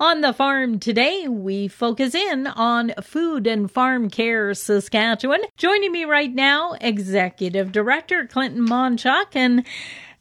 On the farm today, we focus in on Food and Farm Care Saskatchewan. Joining me right now, Executive Director Clinton Monchuk. And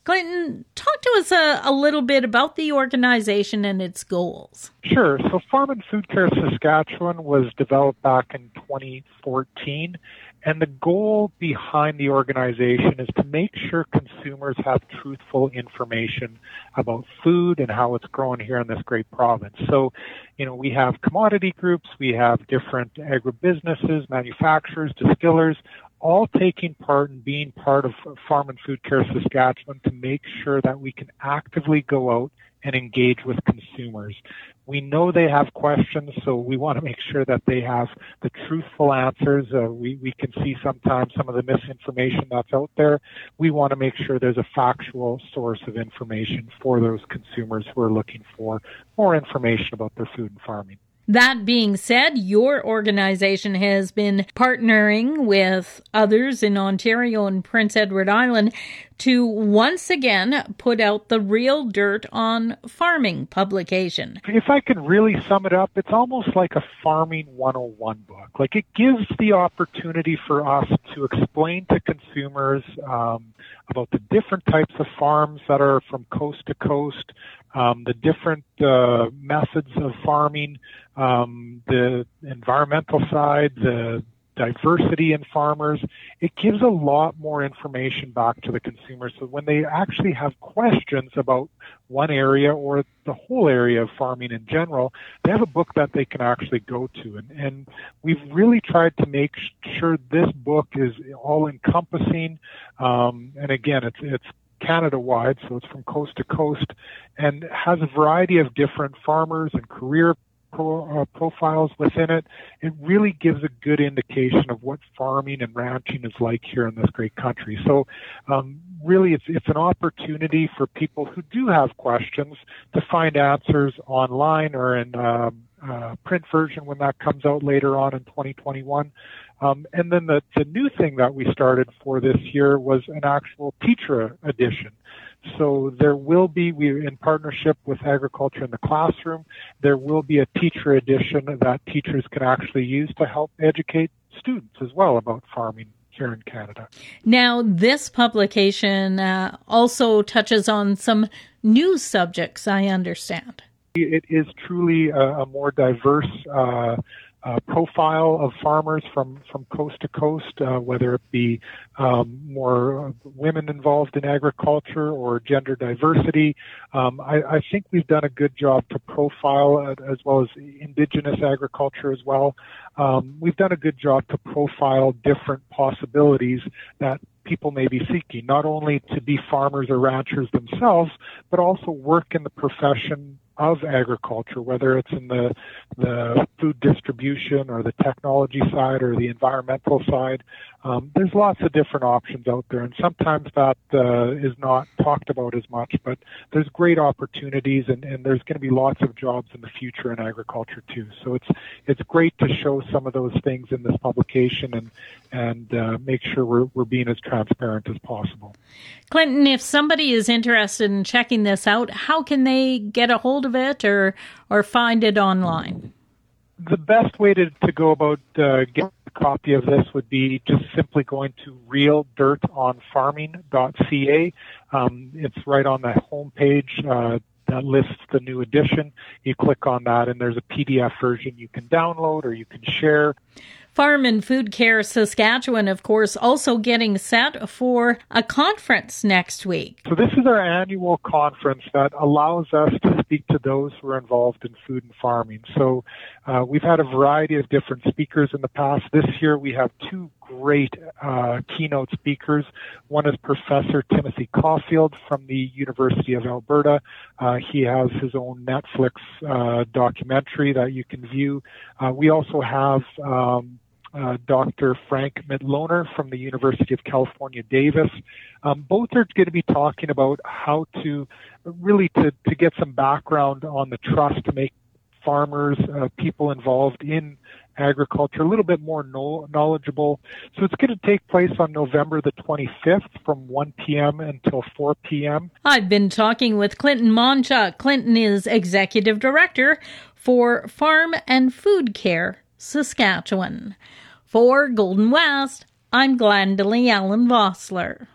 Clinton, talk to us a, a, little bit about the organization and its goals. Sure. So, Farm and Food Care Saskatchewan was developed back in 2014 and the goal behind the organization is to make sure consumers have truthful information about food and how it's grown here in this great province. So, you know, we have commodity groups, we have different agribusinesses, manufacturers, distillers, all taking part and being part of Farm and Food Care Saskatchewan to make sure that we can actively go out and engage with consumers. We know they have questions, so we want to make sure that they have the truthful answers. Uh, we, we can see sometimes some of the misinformation that's out there. We want to make sure there's a factual source of information for those consumers who are looking for more information about their food and farming. That being said, your organization has been partnering with others in Ontario and Prince Edward Island to once again put out the Real Dirt on Farming publication. If I could really sum it up, it's almost like a farming 101 book. Like it gives the opportunity for us to explain to consumers um, about the different types of farms that are from coast to coast, um, the different uh, methods of farming, um, the environmental side, the diversity in farmers. It gives a lot more information back to the consumer. So when they actually have questions about one area or the whole area of farming in general, they have a book that they can actually go to. And, and we've really tried to make sure this book is all encompassing. Um, and again, it's, it's Canada wide, so it's from coast to coast, and has a variety of different farmers and career pro, uh, profiles within it. It really gives a good indication of what farming and ranching is like here in this great country. So, um, really, it's it's an opportunity for people who do have questions to find answers online or in um, uh, print version when that comes out later on in 2021. Um, and then the, the new thing that we started for this year was an actual teacher edition. So there will be, we in partnership with Agriculture in the Classroom, there will be a teacher edition that teachers can actually use to help educate students as well about farming here in Canada. Now, this publication uh, also touches on some new subjects, I understand. It is truly a, a more diverse uh, uh, profile of farmers from, from coast to coast, uh, whether it be um, more women involved in agriculture or gender diversity. Um, I, I, think we've done a good job to profile as well as indigenous agriculture as well. Um, we've done a good job to profile different possibilities that people may be seeking, not only to be farmers or ranchers themselves, but also work in the profession of agriculture, whether it's in the the food distribution or the technology side or the environmental side. Um, there's lots of different options out there, and sometimes that uh, is not talked about as much. But there's great opportunities, and, and there's going to be lots of jobs in the future in agriculture too. So it's it's great to show some of those things in this publication and and uh, make sure we're we're being as transparent as possible. Clinton, if somebody is interested in checking this out, how can they get a hold of it or or find it online? The best way to, to go about uh, getting a copy of this would be just simply going to realdirtonfarming.ca. Um, it's right on the homepage. Uh, that lists the new edition. You click on that, and there's a PDF version you can download or you can share. Farm and Food Care Saskatchewan, of course, also getting set for a conference next week. So, this is our annual conference that allows us to speak to those who are involved in food and farming. So, uh, we've had a variety of different speakers in the past. This year, we have two great uh, keynote speakers. One is Professor Timothy Caulfield from the University of Alberta. Uh, he has his own Netflix uh, documentary that you can view. Uh, we also have um, uh, Dr. Frank Mitloehner from the University of California, Davis. Um, both are going to be talking about how to really to, to get some background on the trust to make farmers, uh, people involved in agriculture, a little bit more knowledgeable. So it's going to take place on November the 25th from 1 p.m. until 4 p.m. I've been talking with Clinton Monchuk. Clinton is executive director for Farm and Food Care Saskatchewan. For Golden West, I'm Glendalee Allen Vossler.